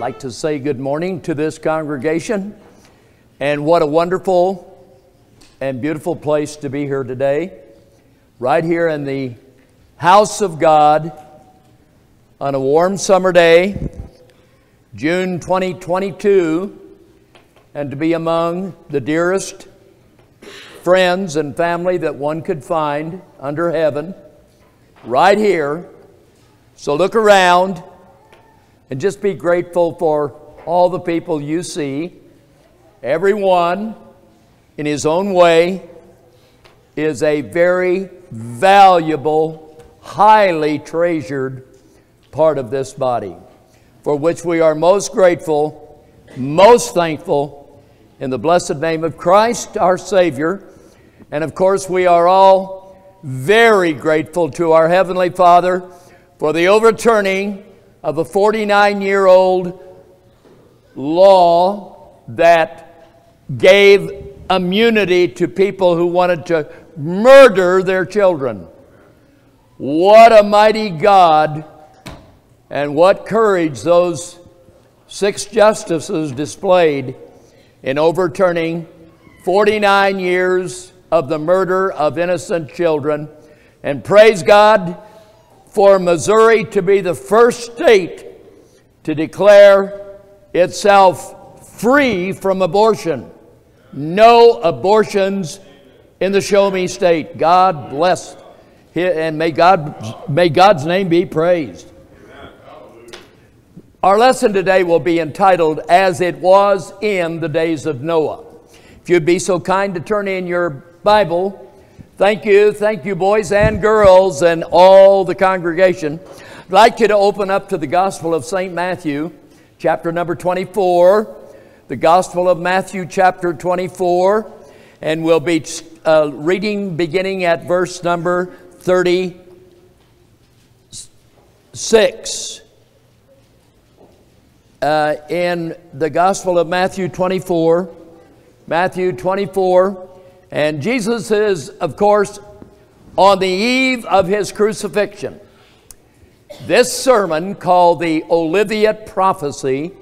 like to say good morning to this congregation. And what a wonderful and beautiful place to be here today. Right here in the house of God on a warm summer day, June 2022, and to be among the dearest friends and family that one could find under heaven, right here. So look around and just be grateful for all the people you see. Everyone, in his own way, is a very valuable, highly treasured part of this body, for which we are most grateful, most thankful, in the blessed name of Christ, our Savior. And of course, we are all very grateful to our Heavenly Father for the overturning of a 49 year old law that gave immunity to people who wanted to murder their children. What a mighty God and what courage those six justices displayed in overturning 49 years of the murder of innocent children. And praise God for Missouri to be the first state to declare itself free from abortion. No abortions in the Show Me State. God bless and may, God, may God's name be praised. Our lesson today will be entitled As It Was in the Days of Noah. If you'd be so kind to turn in your Bible Thank you, thank you, boys and girls, and all the congregation. I'd like you to open up to the Gospel of St. Matthew, chapter number 24. The Gospel of Matthew, chapter 24, and we'll be uh, reading beginning at verse number 36. Uh, in the Gospel of Matthew 24, Matthew 24, and Jesus is, of course, on the eve of his crucifixion. This sermon, called the Olivet Prophecy,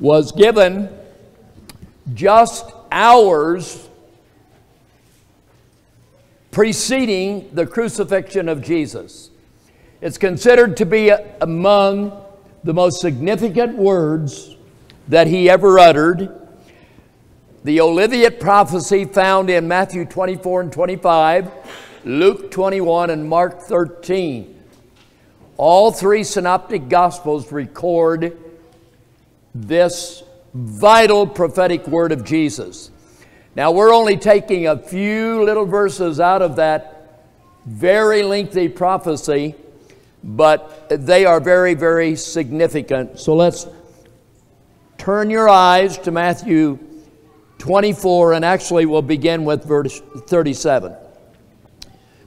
was given just hours preceding the crucifixion of Jesus. It's considered to be among the most significant words that he ever uttered the Olivet prophecy found in Matthew 24 and 25, Luke 21, and Mark 13. All three synoptic gospels record this vital prophetic word of Jesus. Now, we're only taking a few little verses out of that very lengthy prophecy, but they are very, very significant. So let's turn your eyes to Matthew 24, and actually we'll begin with verse 37.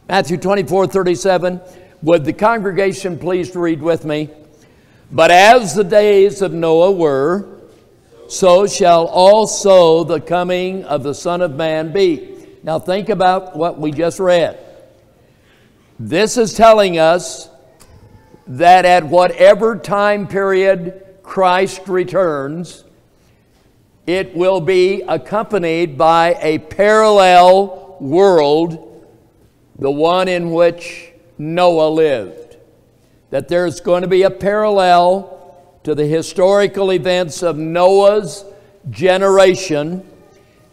Matthew 24, 37. Would the congregation please read with me? But as the days of Noah were, so shall also the coming of the Son of Man be. Now think about what we just read. This is telling us that at whatever time period Christ returns, it will be accompanied by a parallel world, the one in which Noah lived. That there's going to be a parallel to the historical events of Noah's generation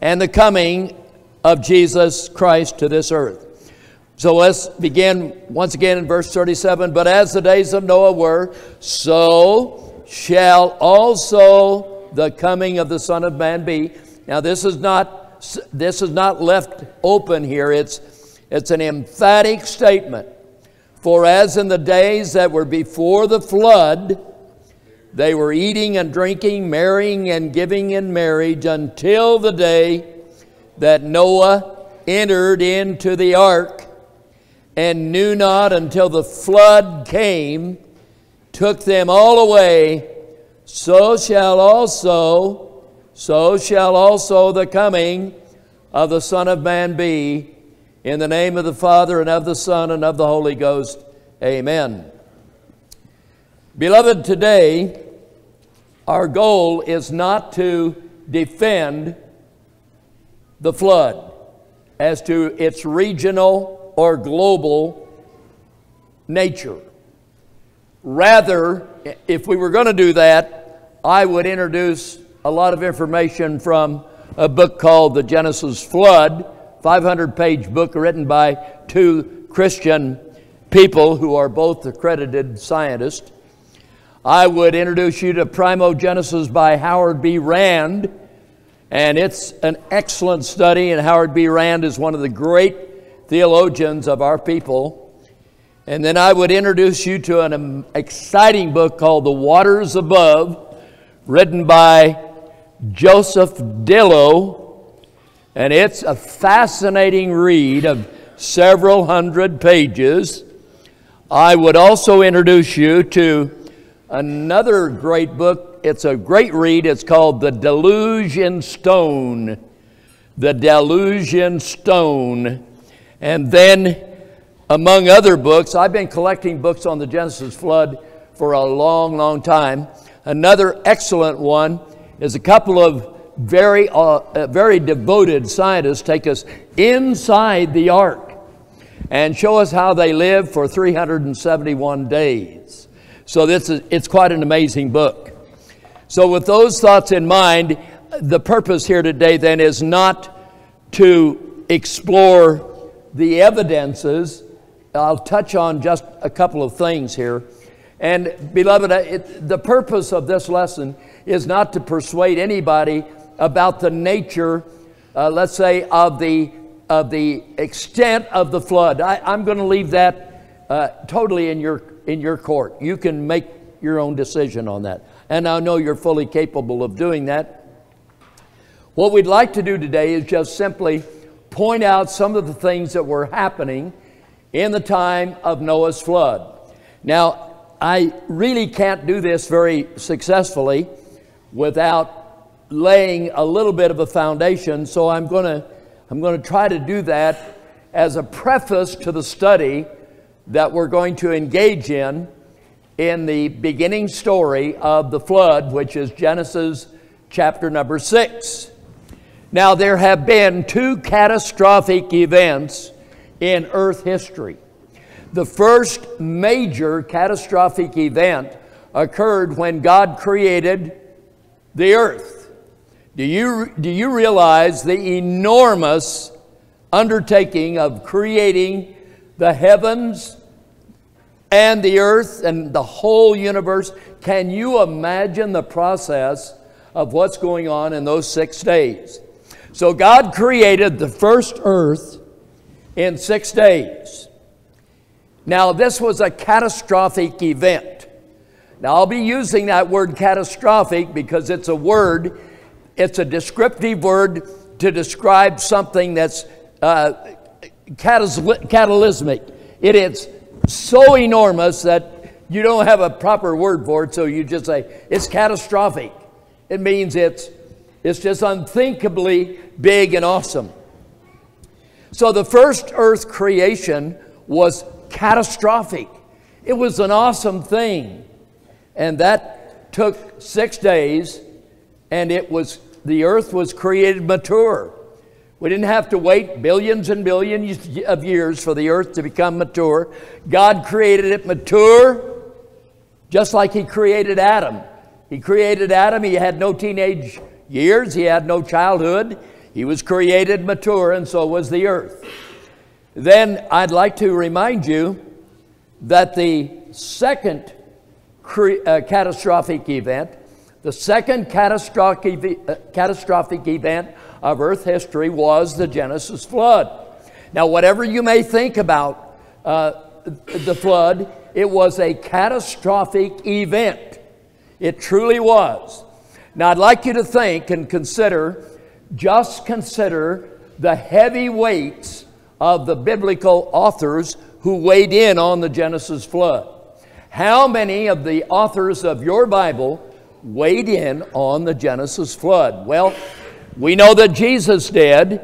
and the coming of Jesus Christ to this earth. So let's begin once again in verse 37. But as the days of Noah were, so shall also the coming of the Son of Man be. Now, this is not this is not left open here. It's it's an emphatic statement. For as in the days that were before the flood, they were eating and drinking, marrying and giving in marriage until the day that Noah entered into the ark and knew not until the flood came, took them all away so shall also, so shall also the coming of the Son of Man be. In the name of the Father, and of the Son, and of the Holy Ghost. Amen. Beloved, today our goal is not to defend the flood as to its regional or global nature. Rather, if we were going to do that, I would introduce a lot of information from a book called The Genesis Flood, 500 page book written by two Christian people who are both accredited scientists. I would introduce you to Primogenesis by Howard B. Rand, and it's an excellent study, and Howard B. Rand is one of the great theologians of our people. And then I would introduce you to an exciting book called The Waters Above, written by Joseph Dillow. And it's a fascinating read of several hundred pages. I would also introduce you to another great book. It's a great read. It's called The Deluge in Stone. The Deluge in Stone. And then among other books, I've been collecting books on the Genesis flood for a long, long time. Another excellent one is a couple of very, uh, uh, very devoted scientists take us inside the ark and show us how they lived for 371 days. So this is, it's quite an amazing book. So with those thoughts in mind, the purpose here today then is not to explore the evidences I'll touch on just a couple of things here. And, beloved, it, the purpose of this lesson is not to persuade anybody about the nature, uh, let's say, of the, of the extent of the flood. I, am going to leave that uh, totally in your, in your court. You can make your own decision on that. And I know you're fully capable of doing that. What we'd like to do today is just simply point out some of the things that were happening in the time of Noah's flood. Now, I really can't do this very successfully without laying a little bit of a foundation, so I'm going to I'm going to try to do that as a preface to the study that we're going to engage in in the beginning story of the flood, which is Genesis chapter number 6. Now, there have been two catastrophic events in Earth history. The first major catastrophic event occurred when God created the earth. Do you, do you realize the enormous undertaking of creating the heavens and the earth and the whole universe? Can you imagine the process of what's going on in those six days? So, God created the first earth in six days. Now, this was a catastrophic event. Now, I'll be using that word catastrophic because it's a word, it's a descriptive word to describe something that's uh, catalysmic. It is so enormous that you don't have a proper word for it, so you just say it's catastrophic. It means it's, it's just unthinkably big and awesome. So the first earth creation was catastrophic. It was an awesome thing. And that took six days, and it was the earth was created mature. We didn't have to wait billions and billions of years for the earth to become mature. God created it mature, just like He created Adam. He created Adam, he had no teenage years, he had no childhood, he was created mature, and so was the earth. Then I'd like to remind you that the second uh, catastrophic event, the second catastrophic, uh, catastrophic event of earth history was the Genesis flood. Now, whatever you may think about uh, the flood, it was a catastrophic event. It truly was. Now, I'd like you to think and consider just consider the heavy weights of the biblical authors who weighed in on the Genesis flood. How many of the authors of your Bible weighed in on the Genesis flood? Well, we know that Jesus did,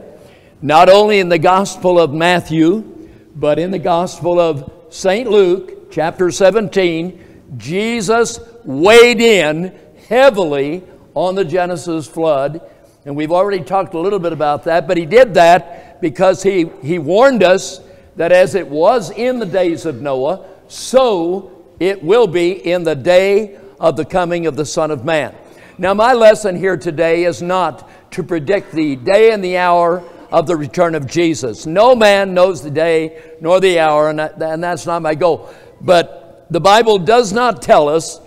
not only in the Gospel of Matthew, but in the Gospel of St. Luke, chapter 17. Jesus weighed in heavily on the Genesis flood. And we've already talked a little bit about that, but he did that because he, he warned us that as it was in the days of Noah, so it will be in the day of the coming of the Son of Man. Now, my lesson here today is not to predict the day and the hour of the return of Jesus. No man knows the day nor the hour, and, and that's not my goal. But the Bible does not tell us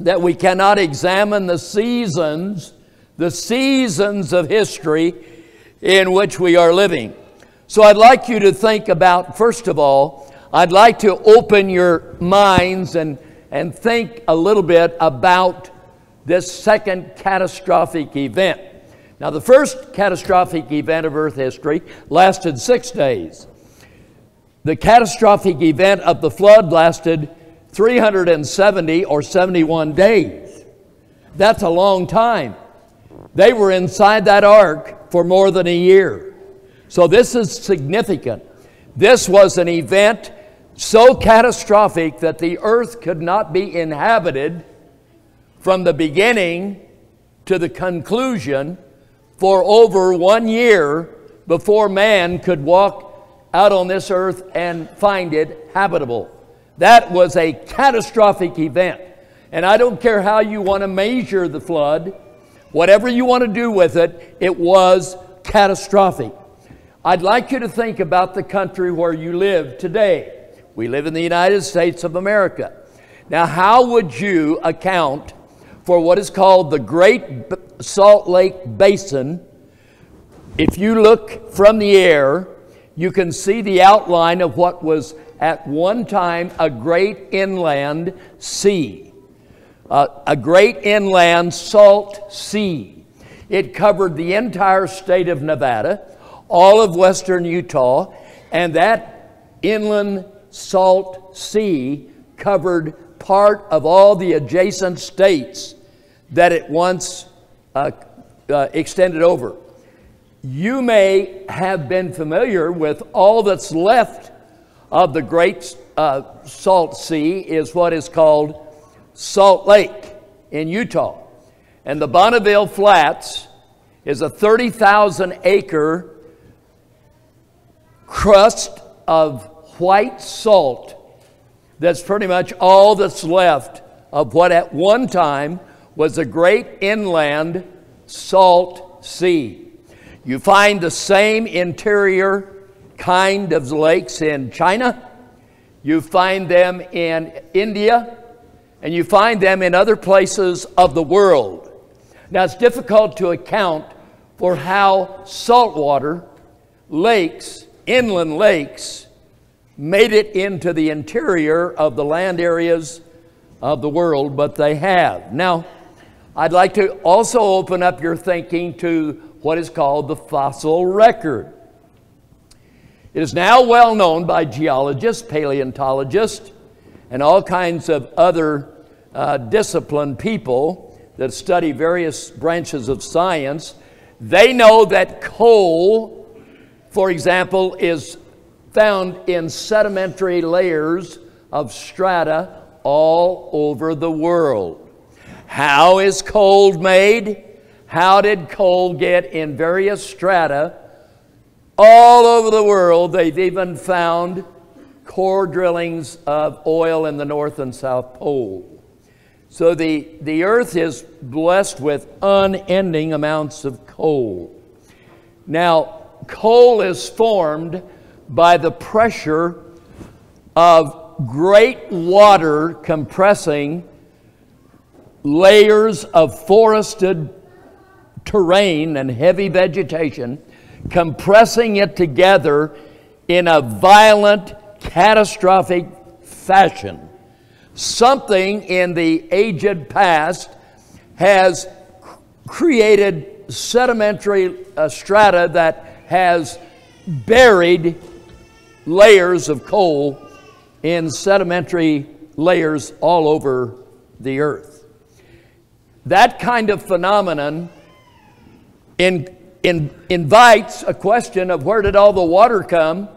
that we cannot examine the seasons, the seasons of history in which we are living. So I'd like you to think about, first of all, I'd like to open your minds and, and think a little bit about this second catastrophic event. Now, the first catastrophic event of Earth history lasted six days. The catastrophic event of the flood lasted 370 or 71 days. That's a long time. They were inside that ark for more than a year. So, this is significant. This was an event so catastrophic that the earth could not be inhabited from the beginning to the conclusion for over one year before man could walk out on this earth and find it habitable. That was a catastrophic event. And I don't care how you want to measure the flood, whatever you want to do with it, it was catastrophic. I'd like you to think about the country where you live today. We live in the United States of America. Now, how would you account for what is called the Great Salt Lake Basin? If you look from the air, you can see the outline of what was at one time a great inland sea, a great inland salt sea. It covered the entire state of Nevada, all of western Utah, and that inland salt sea covered part of all the adjacent states that it once uh, uh, extended over. You may have been familiar with all that's left of the Great uh, Salt Sea is what is called Salt Lake in Utah. And the Bonneville Flats is a 30,000 acre crust of white salt that's pretty much all that's left of what at one time was a great inland salt sea. You find the same interior kind of lakes in China, you find them in India, and you find them in other places of the world. Now, it's difficult to account for how saltwater lakes, inland lakes, made it into the interior of the land areas of the world, but they have. Now, I'd like to also open up your thinking to what is called the fossil record. It is now well known by geologists, paleontologists, and all kinds of other uh, disciplined people that study various branches of science. They know that coal, for example, is found in sedimentary layers of strata all over the world. How is coal made? How did coal get in various strata all over the world? They've even found core drillings of oil in the North and South Pole. So the, the earth is blessed with unending amounts of coal. Now, coal is formed by the pressure of great water compressing layers of forested terrain and heavy vegetation, compressing it together in a violent, catastrophic fashion. Something in the aged past has created sedimentary uh, strata that has buried layers of coal in sedimentary layers all over the earth. That kind of phenomenon in, in, invites a question of where did all the water come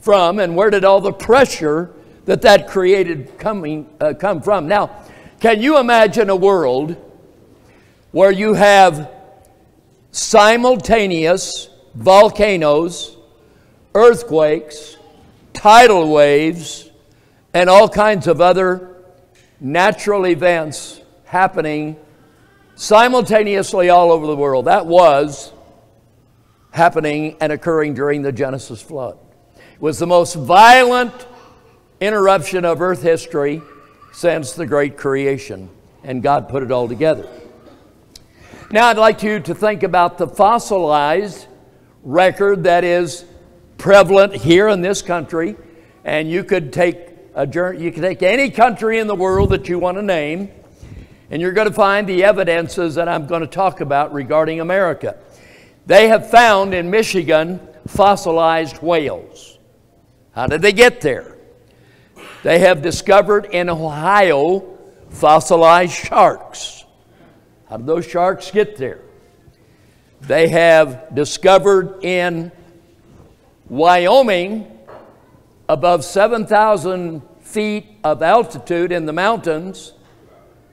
from and where did all the pressure that that created coming, uh, come from. Now, can you imagine a world where you have simultaneous volcanoes, earthquakes, tidal waves, and all kinds of other natural events happening simultaneously all over the world. That was happening and occurring during the Genesis flood. Was the most violent interruption of earth history since the great creation, and God put it all together. Now, I'd like you to think about the fossilized record that is prevalent here in this country, and you could take a journey, you could take any country in the world that you want to name, and you're going to find the evidences that I'm going to talk about regarding America. They have found in Michigan fossilized whales. How did they get there? They have discovered in Ohio fossilized sharks. How did those sharks get there? They have discovered in Wyoming, above 7,000 feet of altitude in the mountains,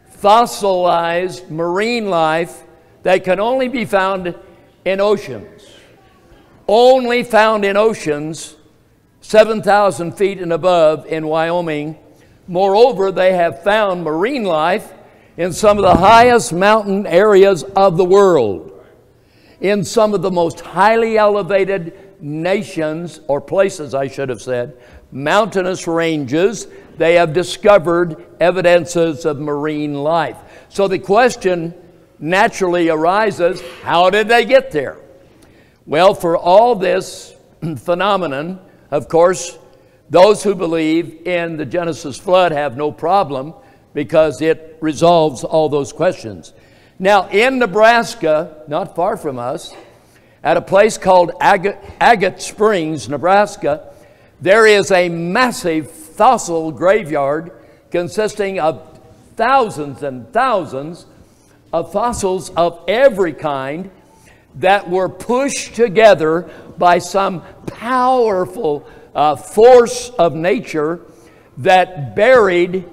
fossilized marine life that can only be found in oceans. Only found in oceans 7,000 feet and above in Wyoming. Moreover, they have found marine life in some of the highest mountain areas of the world, in some of the most highly elevated nations, or places, I should have said, mountainous ranges, they have discovered evidences of marine life. So the question naturally arises how did they get there? Well, for all this phenomenon, of course, those who believe in the Genesis flood have no problem because it resolves all those questions. Now, in Nebraska, not far from us, at a place called Agate, Agate Springs, Nebraska, there is a massive fossil graveyard consisting of thousands and thousands of fossils of every kind that were pushed together by some powerful uh, force of nature that buried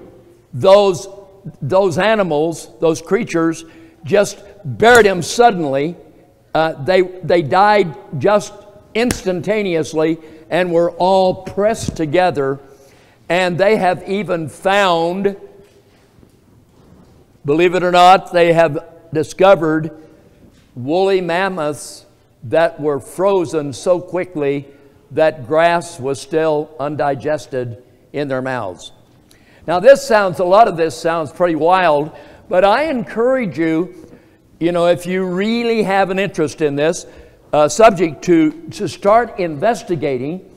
those, those animals, those creatures, just buried them suddenly. Uh, they, they died just instantaneously and were all pressed together. And they have even found, believe it or not, they have discovered woolly mammoths that were frozen so quickly that grass was still undigested in their mouths. Now, this sounds, a lot of this sounds pretty wild, but I encourage you, you know, if you really have an interest in this uh, subject, to, to start investigating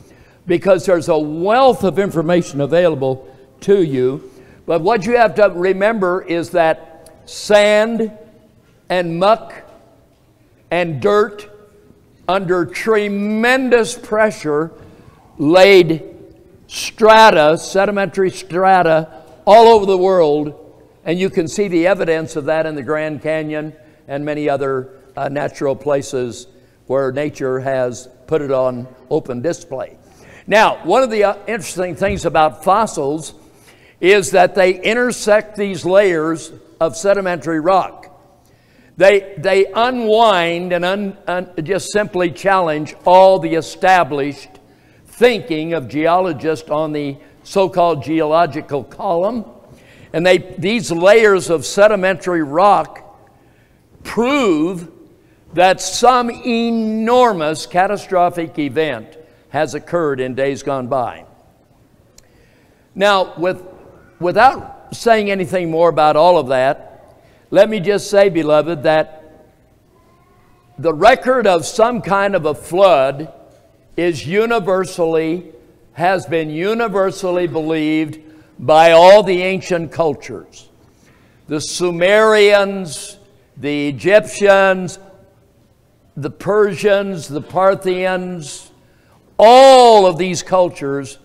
because there's a wealth of information available to you. But what you have to remember is that sand and muck and dirt under tremendous pressure laid strata, sedimentary strata, all over the world. And you can see the evidence of that in the Grand Canyon and many other uh, natural places where nature has put it on open display. Now, one of the uh, interesting things about fossils is that they intersect these layers of sedimentary rock. They, they unwind and un, un, just simply challenge all the established thinking of geologists on the so called geological column. And they, these layers of sedimentary rock prove that some enormous catastrophic event has occurred in days gone by. Now, with, without saying anything more about all of that, let me just say, beloved, that the record of some kind of a flood is universally, has been universally believed by all the ancient cultures. The Sumerians, the Egyptians, the Persians, the Parthians, all of these cultures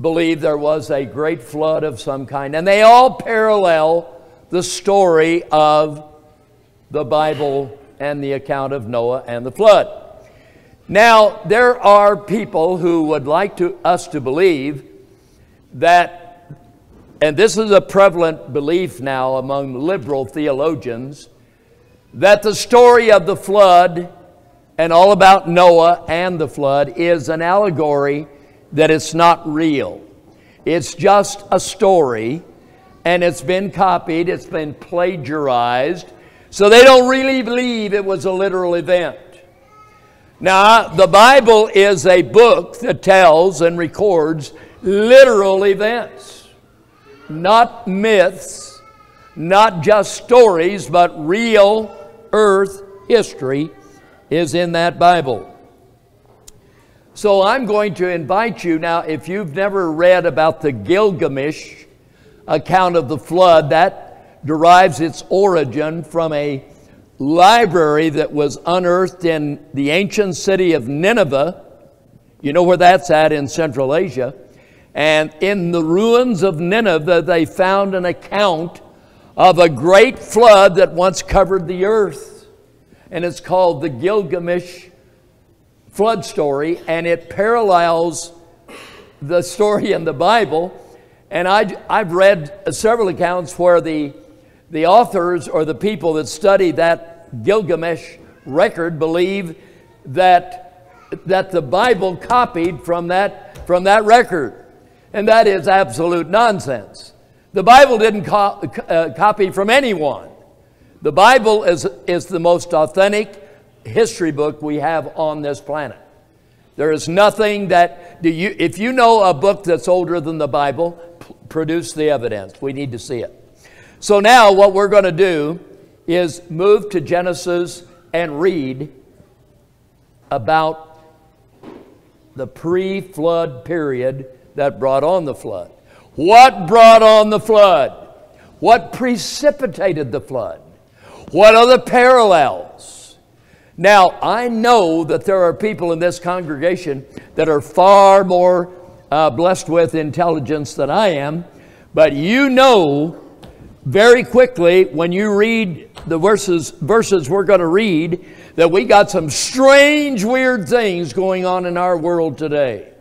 believe there was a great flood of some kind. And they all parallel the story of the Bible and the account of Noah and the flood. Now, there are people who would like to, us to believe that, and this is a prevalent belief now among liberal theologians that the story of the flood and all about Noah and the flood is an allegory that it's not real. It's just a story and it's been copied, it's been plagiarized, so they don't really believe it was a literal event. Now, the Bible is a book that tells and records literal events, not myths, not just stories, but real earth history is in that Bible. So I'm going to invite you now, if you've never read about the Gilgamesh account of the flood, that derives its origin from a library that was unearthed in the ancient city of Nineveh. You know where that's at in Central Asia. And in the ruins of Nineveh, they found an account of a great flood that once covered the earth. And it's called the Gilgamesh flood story, and it parallels the story in the Bible. And I, I've read several accounts where the the authors or the people that study that Gilgamesh record believe that, that the Bible copied from that, from that record. And that is absolute nonsense. The Bible didn't co- uh, copy from anyone. The Bible is, is the most authentic history book we have on this planet. There is nothing that, do you, if you know a book that's older than the Bible, produce the evidence. We need to see it. So now what we're going to do is move to Genesis and read about the pre flood period that brought on the flood. What brought on the flood? What precipitated the flood? What are the parallels? Now, I know that there are people in this congregation that are far more uh, blessed with intelligence than I am, but you know very quickly when you read the verses verses we're going to read that we got some strange weird things going on in our world today.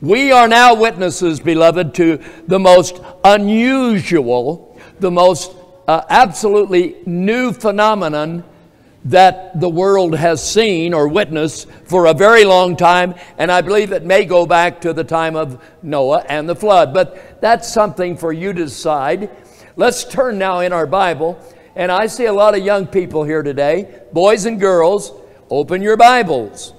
We are now witnesses beloved to the most unusual the most uh, absolutely new phenomenon that the world has seen or witnessed for a very long time, and I believe it may go back to the time of Noah and the flood. But that's something for you to decide. Let's turn now in our Bible. And I see a lot of young people here today, boys and girls. Open your Bibles.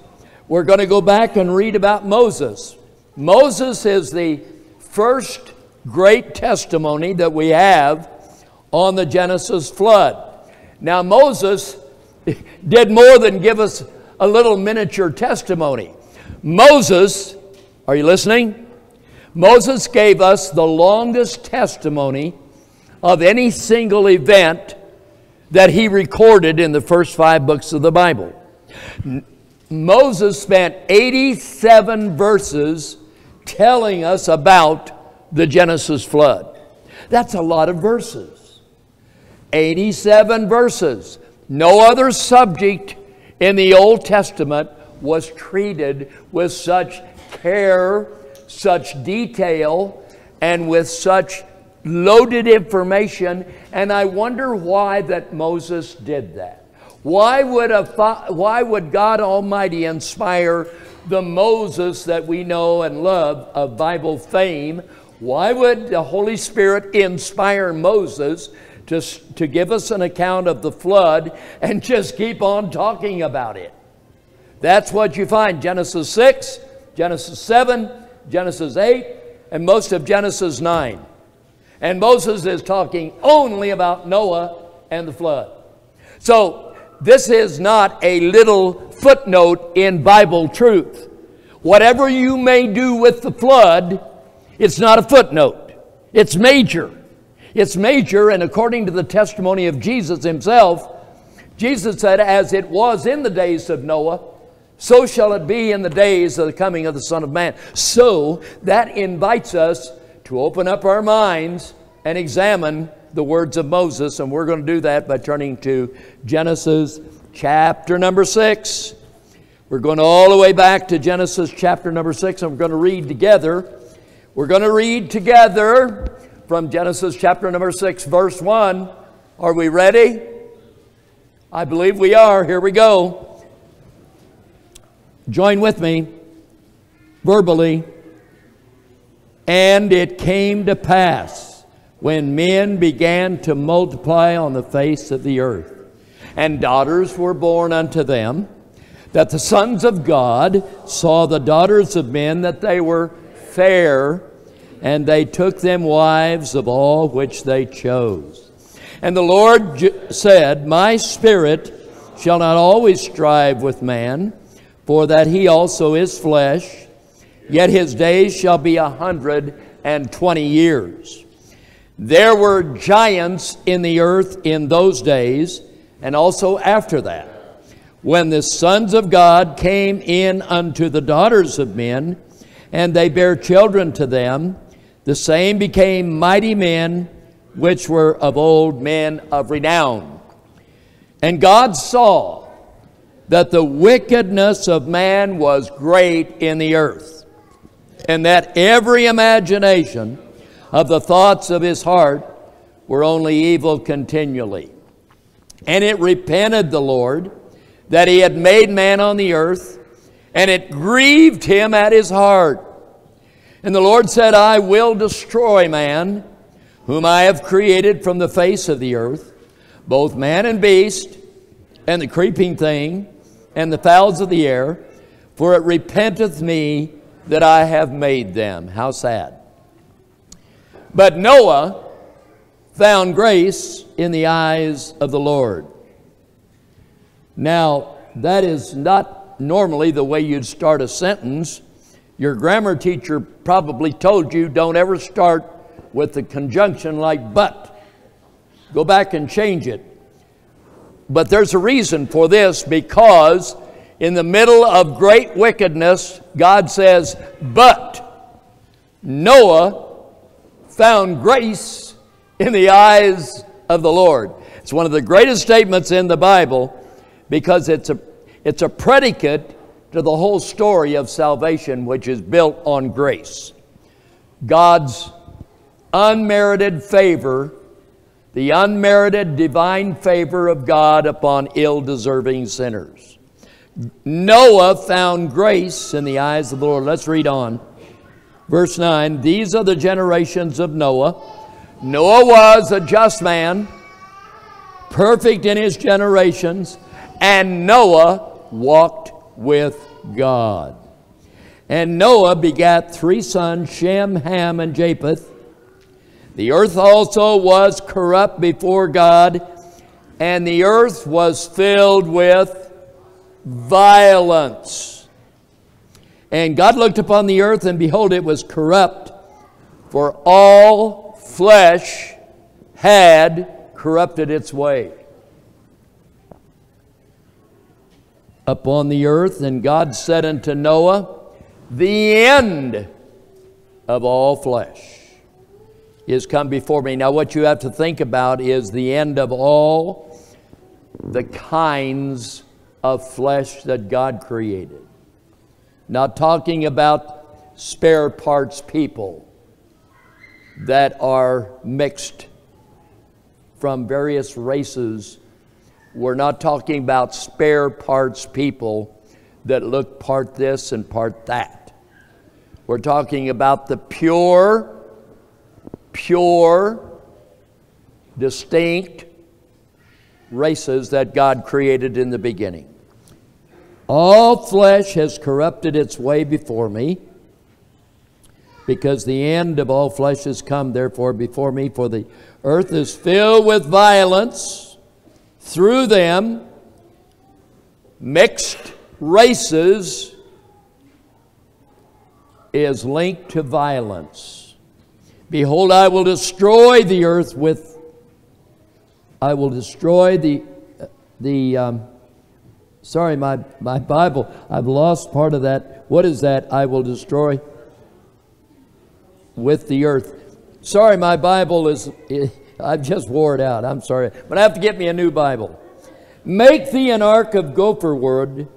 We're going to go back and read about Moses. Moses is the first great testimony that we have on the Genesis flood. Now, Moses did more than give us a little miniature testimony. Moses, are you listening? Moses gave us the longest testimony of any single event that he recorded in the first five books of the Bible. Moses spent 87 verses telling us about the Genesis flood. That's a lot of verses. 87 verses. No other subject in the Old Testament was treated with such care, such detail, and with such loaded information, and I wonder why that Moses did that. Why would, a, why would God Almighty inspire the Moses that we know and love of Bible fame? Why would the Holy Spirit inspire Moses to, to give us an account of the flood and just keep on talking about it? That's what you find Genesis 6, Genesis 7, Genesis 8, and most of Genesis 9. And Moses is talking only about Noah and the flood. So, this is not a little footnote in Bible truth. Whatever you may do with the flood, it's not a footnote, it's major. It's major, and according to the testimony of Jesus himself, Jesus said, As it was in the days of Noah, so shall it be in the days of the coming of the Son of Man. So that invites us to open up our minds and examine the words of Moses. And we're going to do that by turning to Genesis chapter number 6. We're going all the way back to Genesis chapter number 6, and we're going to read together. We're going to read together from Genesis chapter number 6, verse 1. Are we ready? I believe we are. Here we go. Join with me verbally. And it came to pass when men began to multiply on the face of the earth, and daughters were born unto them, that the sons of God saw the daughters of men that they were fair, and they took them wives of all which they chose. And the Lord said, My spirit shall not always strive with man, for that he also is flesh yet his days shall be a hundred and twenty years. There were giants in the earth in those days, and also after that, when the sons of God came in unto the daughters of men, and they bare children to them, the same became mighty men, which were of old men of renown. And God saw that the wickedness of man was great in the earth and that every imagination of the thoughts of his heart were only evil continually. And it repented the Lord that he had made man on the earth, and it grieved him at his heart. And the Lord said, I will destroy man, whom I have created from the face of the earth, both man and beast, and the creeping thing, and the fowls of the air, for it repenteth me that I have made them. How sad. But Noah found grace in the eyes of the Lord. Now, that is not normally the way you'd start a sentence. Your grammar teacher probably told you don't ever start with the conjunction like but. Go back and change it. But there's a reason for this because in the middle of great wickedness, God says, But Noah found grace in the eyes of the Lord. It's one of the greatest statements in the Bible because it's a, it's a predicate to the whole story of salvation, which is built on grace. God's unmerited favor, the unmerited divine favor of God upon ill deserving sinners. Noah found grace in the eyes of the Lord. Let's read on. Verse 9 These are the generations of Noah. Noah was a just man, perfect in his generations, and Noah walked with God. And Noah begat three sons, Shem, Ham, and Japheth. The earth also was corrupt before God, and the earth was filled with violence. And God looked upon the earth, and behold, it was corrupt, for all flesh had corrupted its way. Upon the earth, and God said unto Noah, The end of all flesh is come before me. Now, what you have to think about is the end of all the kinds of flesh that God created. Not talking about spare parts people that are mixed from various races. We're not talking about spare parts people that look part this and part that. We're talking about the pure, pure, distinct races that God created in the beginning. All flesh has corrupted its way before me, because the end of all flesh has come, therefore, before me. For the earth is filled with violence. Through them, mixed races is linked to violence. Behold, I will destroy the earth with, I will destroy the, the, um, Sorry, my, my Bible, I've lost part of that. What is that? I will destroy with the earth. Sorry, my Bible is, I've just wore it out. I'm sorry. But I have to get me a new Bible. Make thee an ark of gopher wood.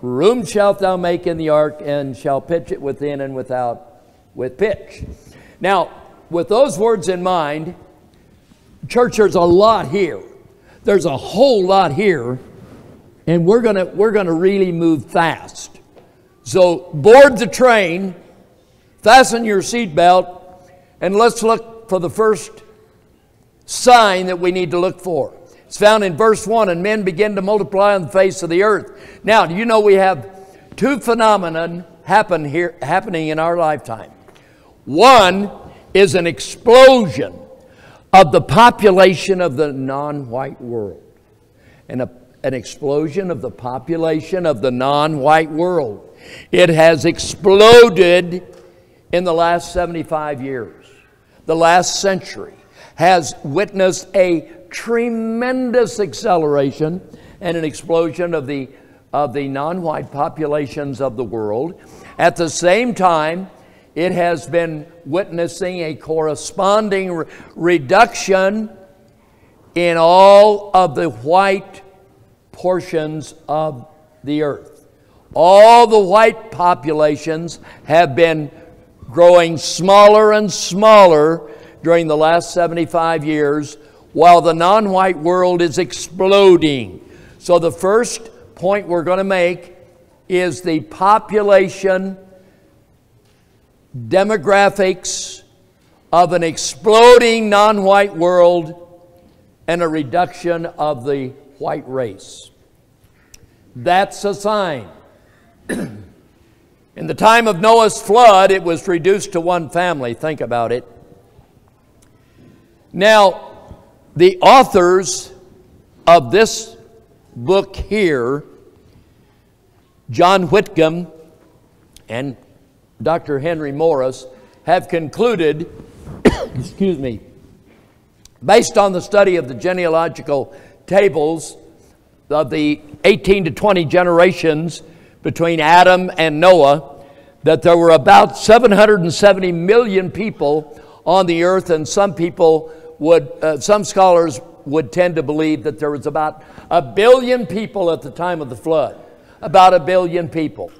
Room shalt thou make in the ark, and shall pitch it within and without with pitch. Now, with those words in mind, church, there's a lot here. There's a whole lot here, and we're gonna we're gonna really move fast. So board the train, fasten your seatbelt, and let's look for the first sign that we need to look for. It's found in verse 1 and men begin to multiply on the face of the earth. Now, do you know we have two phenomena happen here, happening in our lifetime? One is an explosion of the population of the non white world, and a, an explosion of the population of the non white world. It has exploded in the last 75 years. The last century has witnessed a tremendous acceleration and an explosion of the, of the non white populations of the world. At the same time, it has been witnessing a corresponding re- reduction in all of the white portions of the earth. All the white populations have been growing smaller and smaller during the last 75 years, while the non white world is exploding. So, the first point we're going to make is the population demographics of an exploding non white world and a reduction of the white race. That's a sign. In the time of Noah's flood, it was reduced to one family. Think about it. Now, the authors of this book here, John Whitcomb and Dr. Henry Morris have concluded, excuse me, based on the study of the genealogical tables of the 18 to 20 generations between Adam and Noah, that there were about 770 million people on the earth, and some people would, uh, some scholars would tend to believe that there was about a billion people at the time of the flood. About a billion people.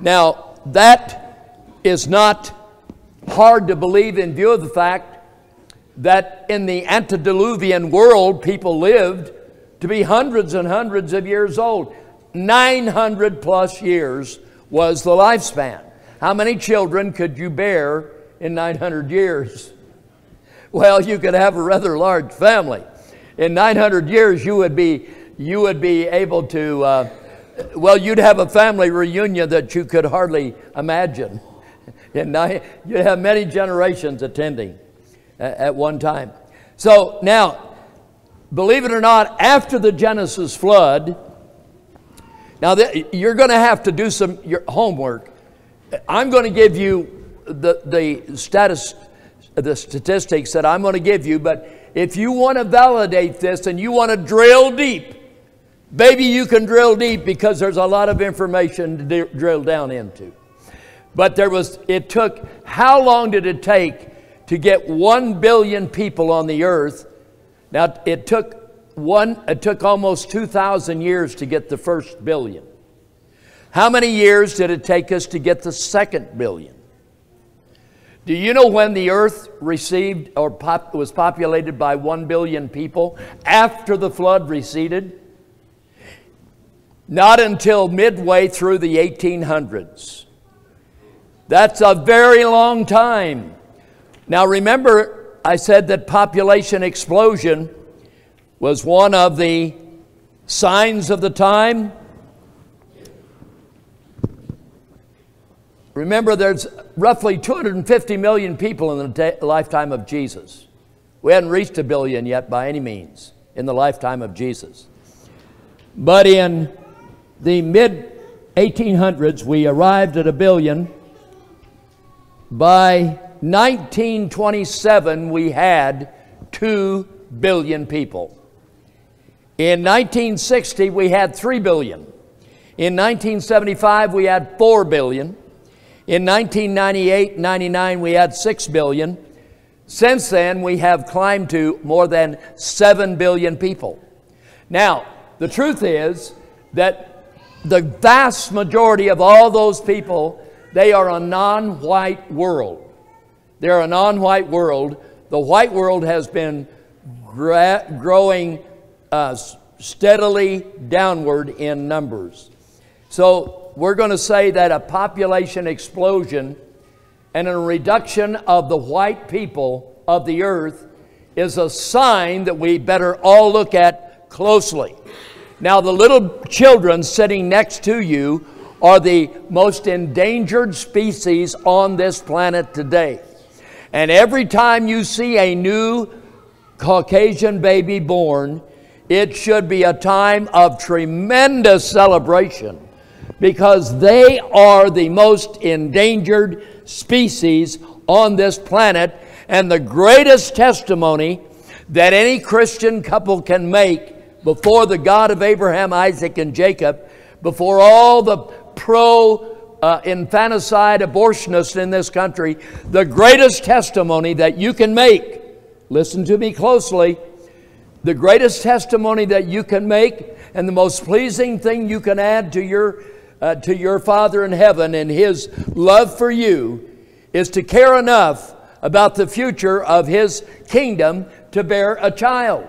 Now, that is not hard to believe in view of the fact that in the antediluvian world, people lived to be hundreds and hundreds of years old. 900 plus years was the lifespan. How many children could you bear in 900 years? Well, you could have a rather large family. In 900 years, you would be, you would be able to, uh, well, you'd have a family reunion that you could hardly imagine. And now you have many generations attending at one time. So now, believe it or not, after the Genesis flood, now you're going to have to do some homework. I'm going to give you the, the status, the statistics that I'm going to give you, but if you want to validate this and you want to drill deep, baby, you can drill deep because there's a lot of information to drill down into. But there was, it took, how long did it take to get one billion people on the earth? Now, it took one, it took almost 2,000 years to get the first billion. How many years did it take us to get the second billion? Do you know when the earth received or pop, was populated by 1 billion people after the flood receded? Not until midway through the 1800s. That's a very long time. Now, remember, I said that population explosion was one of the signs of the time. Remember, there's roughly 250 million people in the lifetime of Jesus. We hadn't reached a billion yet by any means in the lifetime of Jesus. But in the mid 1800s, we arrived at a billion by 1927, we had 2 billion people. In 1960, we had 3 billion. In 1975, we had 4 billion. In 1998 99, we had 6 billion. Since then, we have climbed to more than 7 billion people. Now, the truth is that the vast majority of all those people they are a non white world. They're a non white world. The white world has been growing uh, steadily downward in numbers. So we're going to say that a population explosion and a reduction of the white people of the earth is a sign that we better all look at closely. Now, the little children sitting next to you are the most endangered species on this planet today. And every time you see a new Caucasian baby born, it should be a time of tremendous celebration because they are the most endangered species on this planet and the greatest testimony that any Christian couple can make before the God of Abraham, Isaac, and Jacob, before all the pro uh, infanticide abortionists in this country, the greatest testimony that you can make, listen to me closely, the greatest testimony that you can make and the most pleasing thing you can add to your, uh, to your Father in heaven and His love for you is to care enough about the future of His kingdom to bear a child.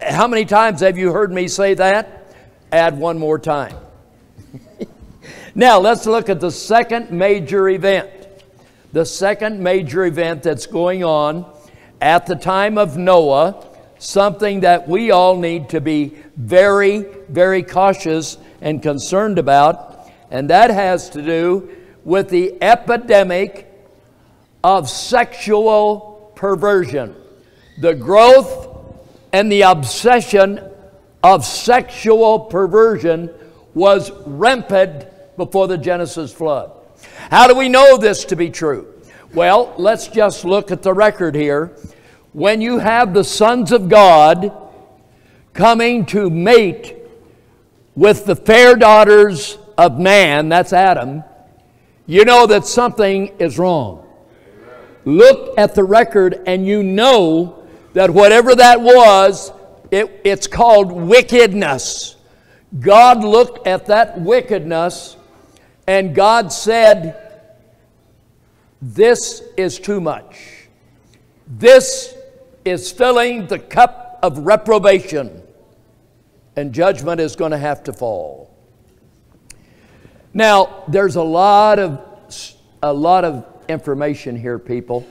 How many times have you heard me say that? Add one more time. now, let's look at the second major event. The second major event that's going on at the time of Noah, something that we all need to be very, very cautious and concerned about, and that has to do with the epidemic of sexual perversion, the growth and the obsession of sexual perversion was rampant before the Genesis flood. How do we know this to be true? Well, let's just look at the record here. When you have the sons of God coming to mate with the fair daughters of man, that's Adam, you know that something is wrong. Look at the record and you know that whatever that was, it, it's called wickedness. God looked at that wickedness and God said, This is too much. This is filling the cup of reprobation, and judgment is going to have to fall. Now, there's a lot of a lot of information here, people.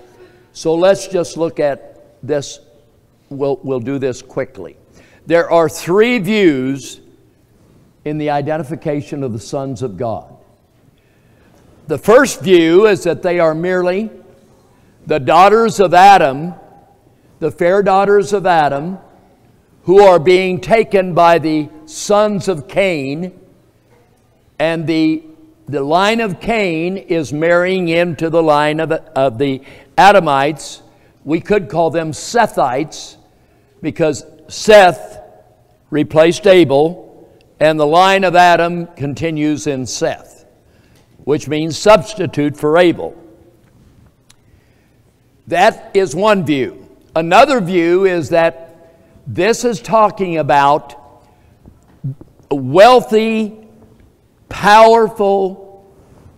So let's just look at this. We'll, we'll do this quickly. There are three views in the identification of the sons of God. The first view is that they are merely the daughters of Adam, the fair daughters of Adam, who are being taken by the sons of Cain, and the, the line of Cain is marrying into the line of, of the Adamites. We could call them Sethites because Seth replaced Abel and the line of Adam continues in Seth, which means substitute for Abel. That is one view. Another view is that this is talking about wealthy, powerful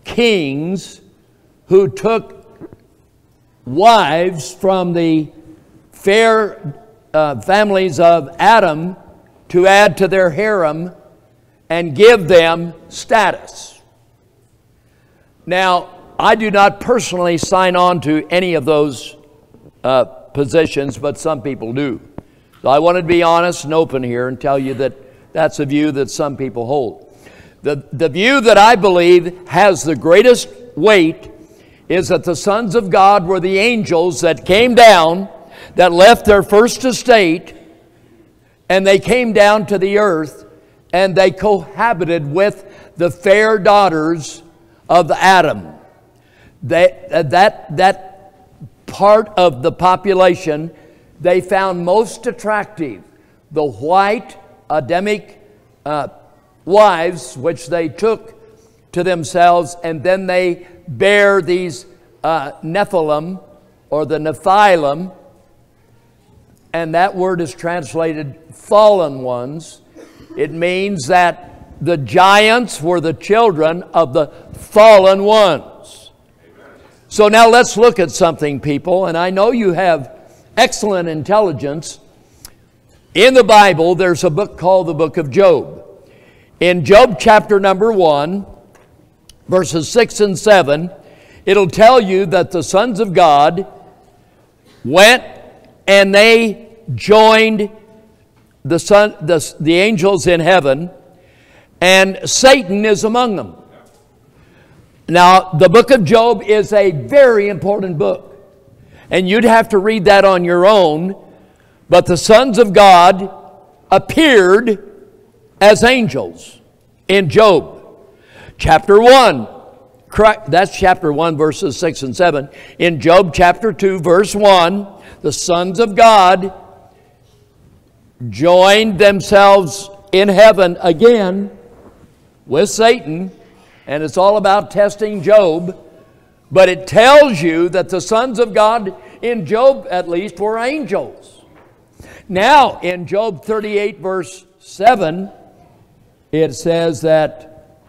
kings who took wives from the fair uh, families of Adam to add to their harem and give them status. Now, I do not personally sign on to any of those uh, positions, but some people do. So I want to be honest and open here and tell you that that's a view that some people hold. The, the view that I believe has the greatest weight is that the sons of God were the angels that came down, that left their first estate, and they came down to the earth and they cohabited with the fair daughters of Adam. They, that, that part of the population they found most attractive the white Adamic uh, wives, which they took to themselves, and then they bear these uh, Nephilim or the Nephilim, and that word is translated fallen ones. It means that the giants were the children of the fallen ones. So now let's look at something, people, and I know you have excellent intelligence. In the Bible, there's a book called the book of Job. In Job chapter number 1, verses 6 and 7, it'll tell you that the sons of God went and they joined the, son, the, the angels in heaven, and Satan is among them. Now, the book of Job is a very important book, and you'd have to read that on your own. But the sons of God appeared as angels in Job. Chapter 1, that's chapter 1, verses 6 and 7. In Job chapter 2, verse 1, the sons of God joined themselves in heaven again with Satan, and it's all about testing Job. But it tells you that the sons of God, in Job at least, were angels. Now, in Job 38, verse 7, it says that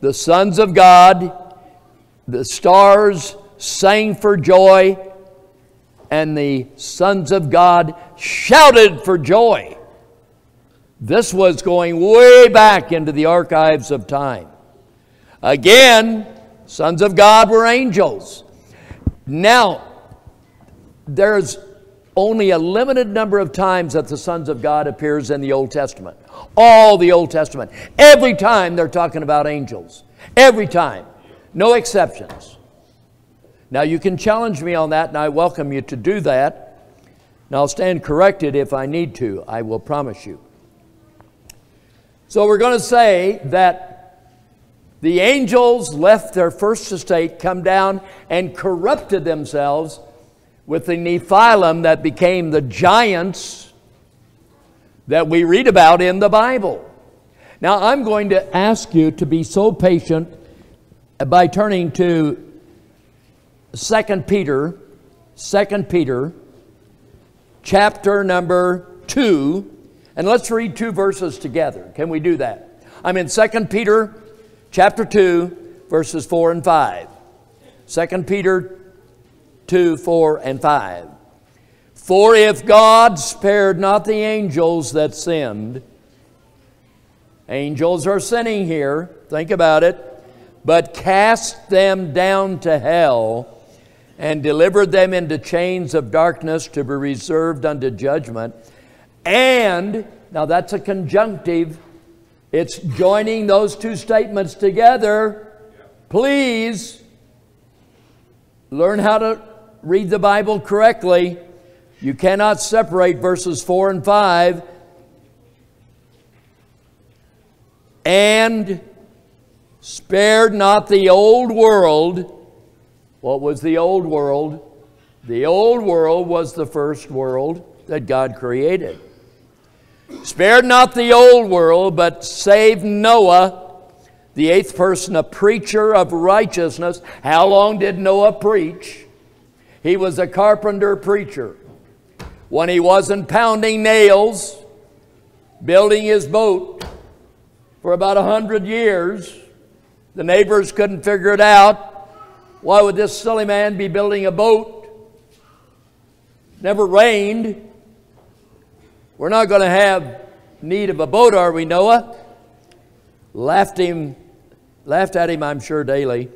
the sons of God, the stars sang for joy, and the sons of God shouted for joy. This was going way back into the archives of time. Again, sons of God were angels. Now, there's only a limited number of times that the sons of God appears in the Old Testament. All the Old Testament. Every time they're talking about angels. Every time. No exceptions. Now, you can challenge me on that, and I welcome you to do that. And I'll stand corrected if I need to, I will promise you. So, we're going to say that the angels left their first estate, come down, and corrupted themselves with the Nephilim that became the giants that we read about in the Bible. Now, I'm going to ask you to be so patient by turning to Second Peter, Second Peter, chapter number 2, and let's read two verses together. Can we do that? I'm in Second Peter, chapter 2, verses 4 and 5. Second Peter 2, 4, and 5. For if God spared not the angels that sinned, angels are sinning here, think about it, but cast them down to hell and delivered them into chains of darkness to be reserved unto judgment. And, now that's a conjunctive, it's joining those two statements together. Please learn how to read the Bible correctly. You cannot separate verses 4 and 5. And spared not the old world what was the old world? The old world was the first world that God created. Spared not the old world, but saved Noah, the eighth person, a preacher of righteousness. How long did Noah preach? He was a carpenter preacher. When he wasn't pounding nails, building his boat for about a hundred years, the neighbors couldn't figure it out. Why would this silly man be building a boat? Never rained. We're not going to have need of a boat, are we, Noah? Laughed him, laughed at him, I'm sure, daily.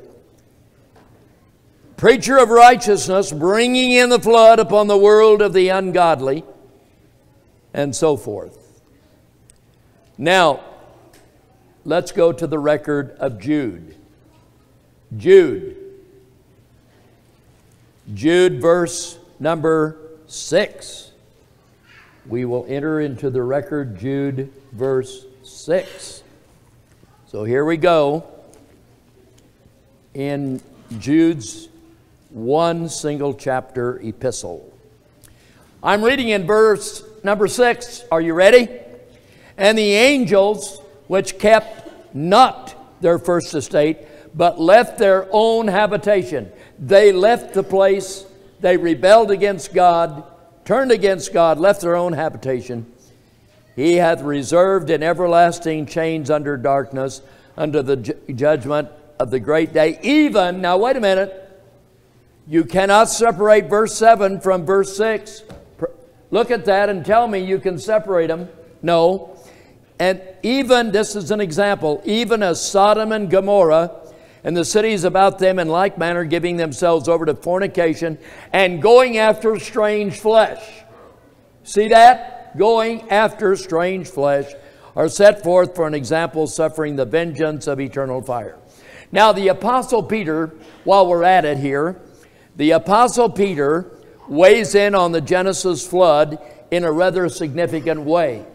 Preacher of righteousness, bringing in the flood upon the world of the ungodly, and so forth. Now, let's go to the record of Jude. Jude Jude, verse number 6. We will enter into the record, Jude, verse 6. So here we go in Jude's one single chapter epistle. I'm reading in verse number 6. Are you ready? And the angels which kept not their first estate, but left their own habitation. They left the place, they rebelled against God, turned against God, left their own habitation. He hath reserved in everlasting chains under darkness, under the ju- judgment of the great day. Even, now wait a minute, you cannot separate verse 7 from verse 6. look at that and tell me you can separate them. No. And even, this is an example, even as Sodom and Gomorrah and the cities about them in like manner giving themselves over to fornication and going after strange flesh. See that? Going after strange flesh are set forth for an example, suffering the vengeance of eternal fire. Now, the Apostle Peter, while we're at it here, the Apostle Peter weighs in on the Genesis flood in a rather significant way.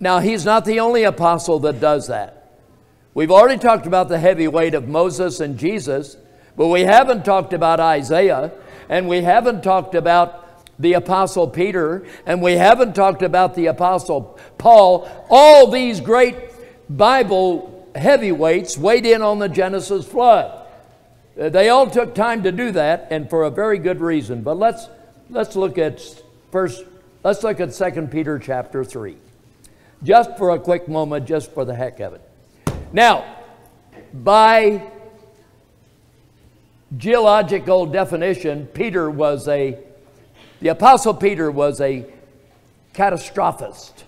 Now, he's not the only apostle that does that. We've already talked about the heavy weight of Moses and Jesus, but we haven't talked about Isaiah, and we haven't talked about the Apostle Peter, and we haven't talked about the Apostle Paul. All these great Bible heavyweights weighed in on the Genesis flood. Uh, they all took time to do that, and for a very good reason. But let's let's look at first. Let's look at Second Peter chapter three, just for a quick moment, just for the heck of it. Now, by geological definition, Peter was a the apostle Peter was a catastrophist.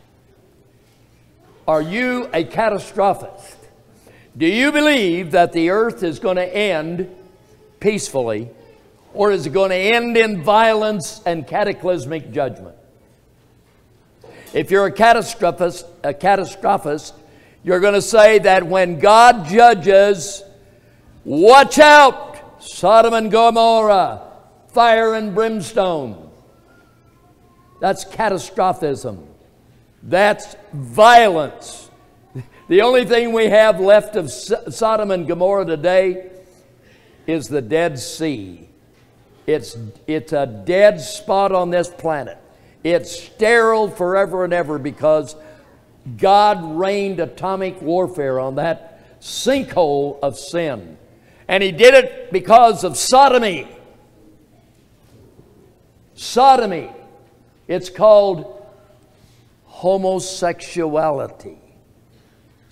Are you a catastrophist? Do you believe that the earth is going to end peacefully or is it going to end in violence and cataclysmic judgment? If you're a catastrophist, a catastrophist, you're going to say that when God judges, watch out, Sodom and Gomorrah, fire and brimstone. That's catastrophism. That's violence. The only thing we have left of Sodom and Gomorrah today is the Dead Sea. It's, it's a dead spot on this planet. It's sterile forever and ever because God rained atomic warfare on that sinkhole of sin. And He did it because of sodomy. Sodomy. It's called homosexuality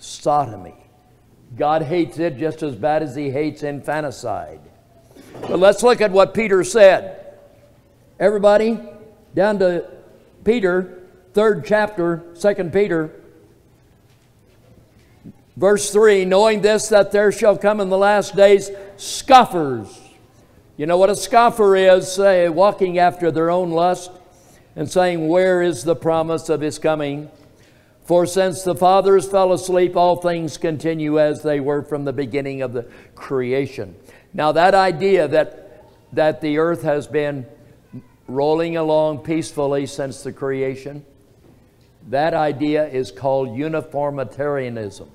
sodomy. God hates it just as bad as he hates infanticide. But let's look at what Peter said. Everybody, down to Peter, third chapter, Second Peter, verse 3 Knowing this, that there shall come in the last days scoffers. You know what a scoffer is? Say, walking after their own lust and saying, Where is the promise of his coming? For since the fathers fell asleep, all things continue as they were from the beginning of the creation. Now, that idea that, that the earth has been rolling along peacefully since the creation, that idea is called uniformitarianism.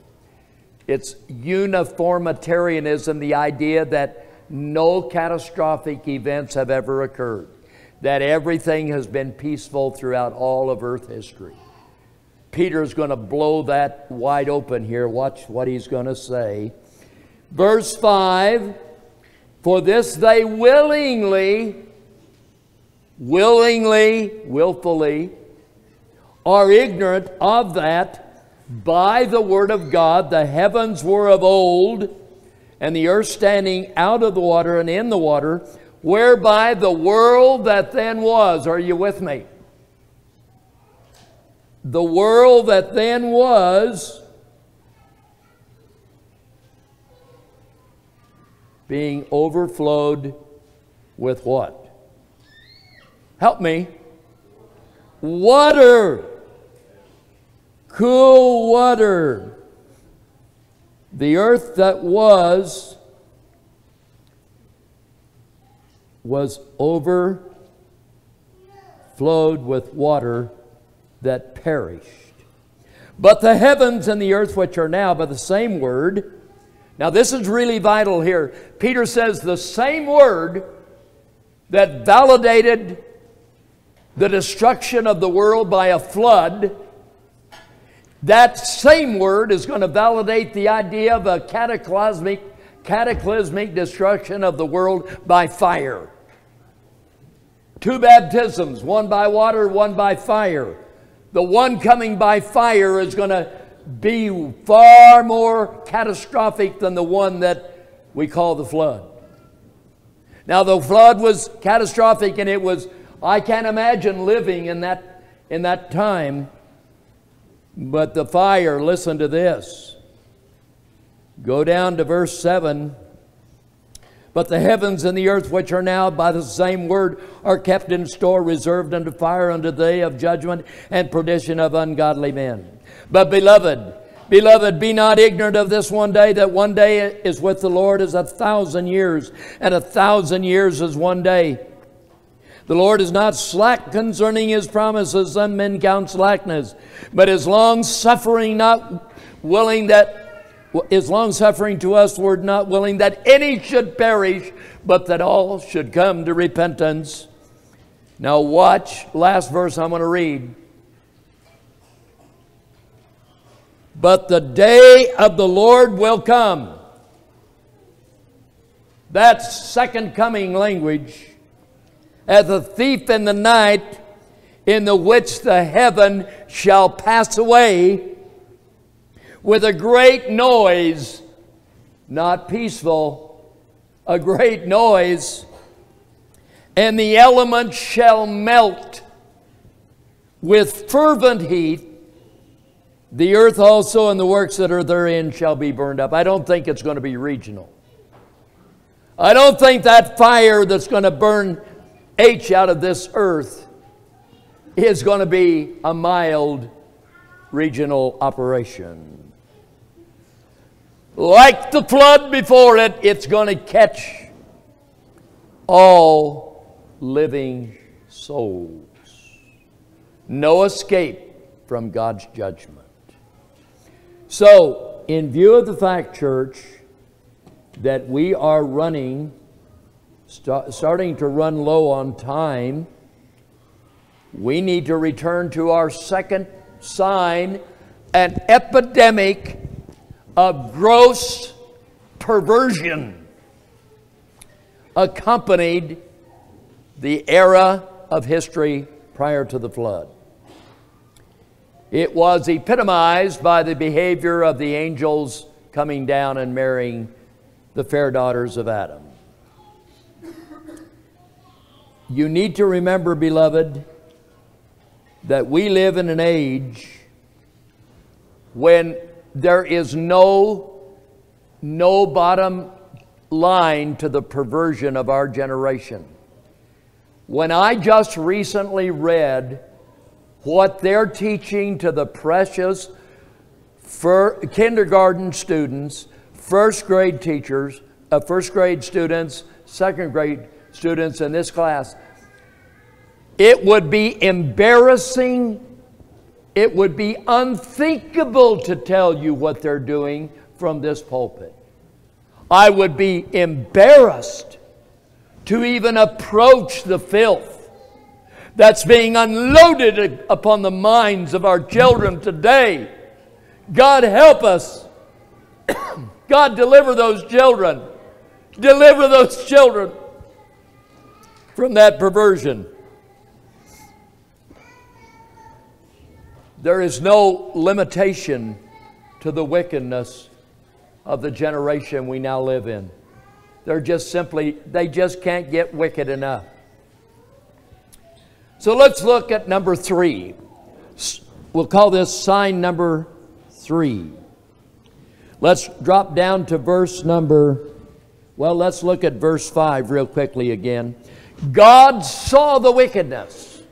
It's uniformitarianism, the idea that no catastrophic events have ever occurred, that everything has been peaceful throughout all of earth history. Peter's going to blow that wide open here. Watch what he's going to say. Verse 5 For this they willingly, willingly, willfully, are ignorant of that by the word of God the heavens were of old, and the earth standing out of the water and in the water, whereby the world that then was. Are you with me? the world that then was being overflowed with what? Help me. Water. Cool water. The earth that was was overflowed with water that perished. But the heavens and the earth, which are now by the same word, now this is really vital here. Peter says the same word that validated the destruction of the world by a flood, that same word is going to validate the idea of a cataclysmic, cataclysmic destruction of the world by fire. Two baptisms, one by water, one by fire the one coming by fire is going to be far more catastrophic than the one that we call the flood. Now, the flood was catastrophic and it was I can't imagine living in that, in that time. But the fire, listen to this. Go down to verse 7. But the heavens and the earth, which are now by the same word, are kept in store, reserved unto fire, unto the day of judgment and perdition of ungodly men. But beloved, beloved, be not ignorant of this one day, that one day is with the Lord as a thousand years, and a thousand years is one day. The Lord is not slack concerning his promises, some men count slackness, but is long suffering, not willing that is long suffering to us, Lord, not willing that any should perish, but that all should come to repentance. Now, watch, last verse I'm going to read. But the day of the Lord will come. That's second coming language. As a thief in the night, in the which the heaven shall pass away with a great noise, not peaceful, a great noise, and the elements shall melt with fervent heat. The earth also and the works that are therein shall be burned up. I don't think it's going to be regional. I don't think that fire that's going to burn H out of this earth is going to be a mild regional operation. Like the flood before it, it's going to catch all living souls. No escape from God's judgment. So, in view of the fact, church, that we are running, st- starting to run low on time, we need to return to our second sign an epidemic of gross perversion accompanied the era of history prior to the flood. It was epitomized by the behavior of the angels coming down and marrying the fair daughters of Adam. You need to remember, beloved, that we live in an age when there is no, no bottom line to the perversion of our generation. When I just recently read what they're teaching to the precious kindergarten students, first grade teachers, uh, first grade students, second grade students in this class, it would be embarrassing it would be unthinkable to tell you what they're doing from this pulpit. I would be embarrassed to even approach the filth that's being unloaded upon the minds of our children today. God help us. God deliver those children. Deliver those children from that perversion. There is no limitation to the wickedness of the generation we now live in. They're just simply, they just can't get wicked enough. So let's look at number three. We'll call this sign number three. Let's drop down to verse number, well, let's look at verse five real quickly again. God saw the wickedness.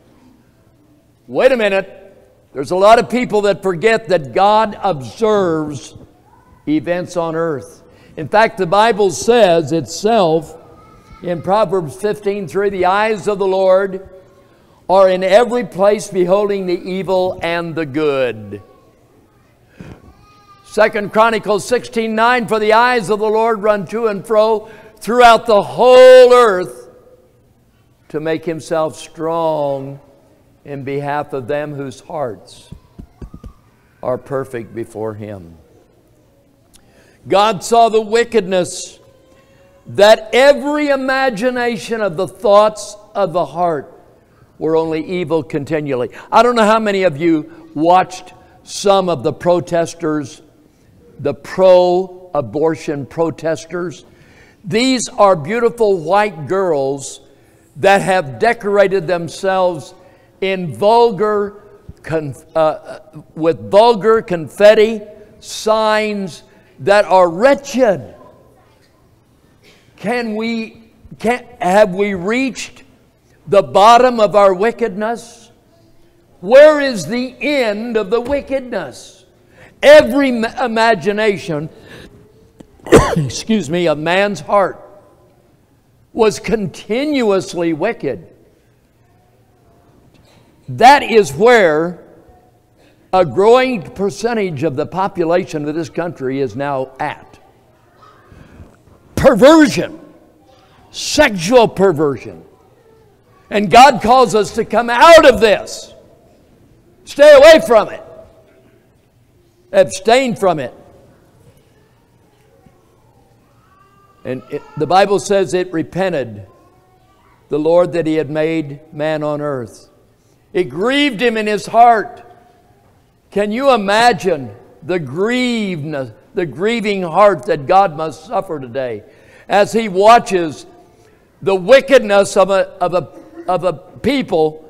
Wait a minute. There's a lot of people that forget that God observes events on earth. In fact, the Bible says itself in Proverbs 15:3, the eyes of the Lord are in every place beholding the evil and the good. Second Chronicles 16:9, for the eyes of the Lord run to and fro throughout the whole earth to make himself strong in behalf of them whose hearts are perfect before Him. God saw the wickedness that every imagination of the thoughts of the heart were only evil continually. I don't know how many of you watched some of the protesters, the pro abortion protesters. These are beautiful white girls that have decorated themselves in vulgar, uh, uh, with vulgar confetti, signs that are wretched. Can we, can, have we reached the bottom of our wickedness? Where is the end of the wickedness? Every imagination, excuse me, of man's heart was continuously wicked. That is where a growing percentage of the population of this country is now at. Perversion, sexual perversion. And God calls us to come out of this. Stay away from it. Abstain from it. And it, the Bible says it repented the Lord that he had made man on earth. It grieved him in his heart. Can you imagine the grievedness, the grieving heart that God must suffer today as he watches the wickedness of a, of a, of a people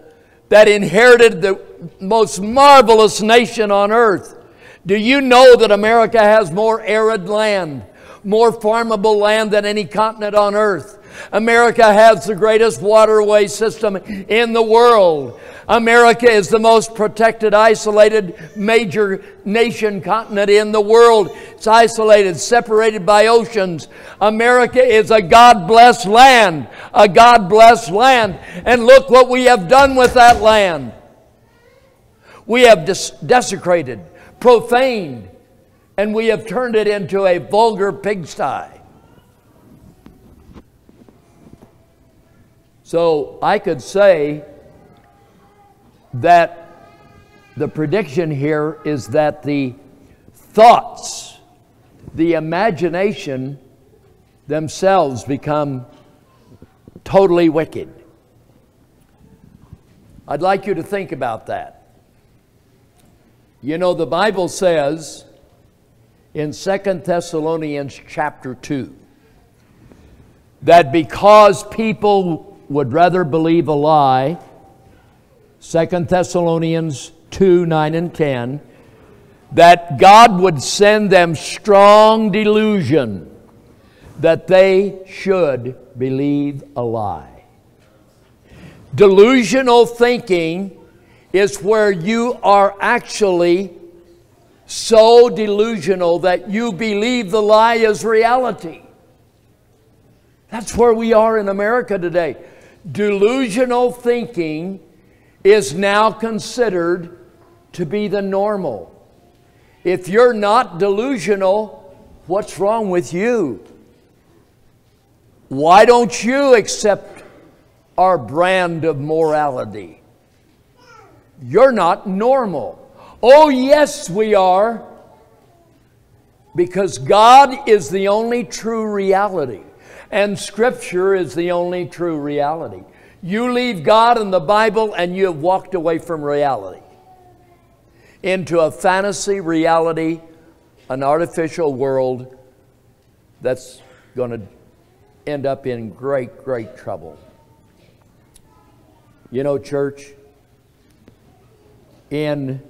that inherited the most marvelous nation on earth? Do you know that America has more arid land, more farmable land than any continent on earth? America has the greatest waterway system in the world. America is the most protected, isolated major nation continent in the world. It's isolated, separated by oceans. America is a God blessed land, a God blessed land. And look what we have done with that land. We have des- desecrated, profaned, and we have turned it into a vulgar pigsty. So I could say that the prediction here is that the thoughts, the imagination themselves become totally wicked. I'd like you to think about that. You know, the Bible says in Second Thessalonians chapter 2 that because people would rather believe a lie, Second Thessalonians 2 9 and 10, that God would send them strong delusion that they should believe a lie. Delusional thinking is where you are actually so delusional that you believe the lie is reality. That's where we are in America today. Delusional thinking is now considered to be the normal. If you're not delusional, what's wrong with you? Why don't you accept our brand of morality? You're not normal. Oh, yes, we are. Because God is the only true reality. And Scripture is the only true reality. You leave God and the Bible, and you have walked away from reality into a fantasy reality, an artificial world that's going to end up in great, great trouble. You know, church, in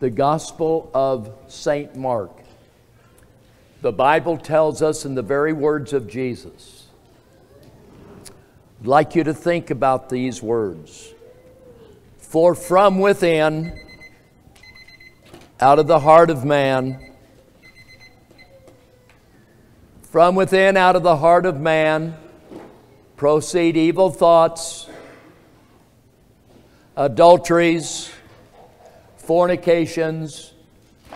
the Gospel of St. Mark, the Bible tells us in the very words of Jesus. I'd like you to think about these words. For from within, out of the heart of man, from within, out of the heart of man, proceed evil thoughts, adulteries, fornications,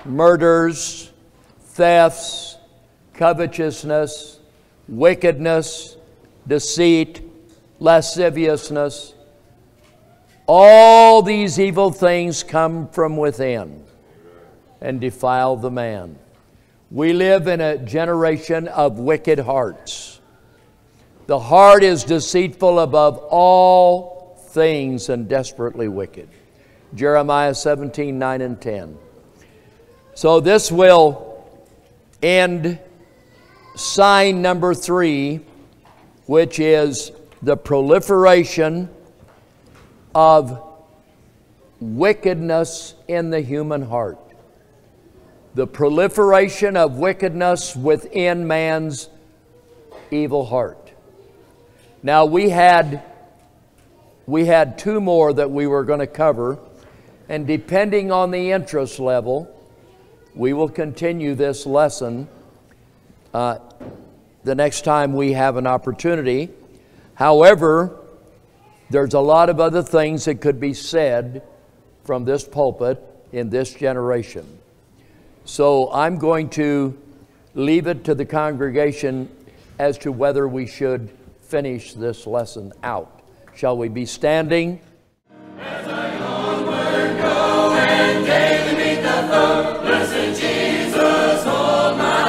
murders, thefts, covetousness, wickedness, deceit, lasciviousness. All these evil things come from within and defile the man. We live in a generation of wicked hearts. The heart is deceitful above all things and desperately wicked. Jeremiah 17, 9 and 10. So this will end sign number three, which is the proliferation of wickedness in the human heart. The proliferation of wickedness within man's evil heart. Now we had we had two more that we were going to cover, and depending on the interest level, we will continue this lesson uh, the next time we have an opportunity. However, there's a lot of other things that could be said from this pulpit in this generation. So I'm going to leave it to the congregation as to whether we should finish this lesson out. Shall we be standing? and daily meet the foe. Blessed Jesus, hold my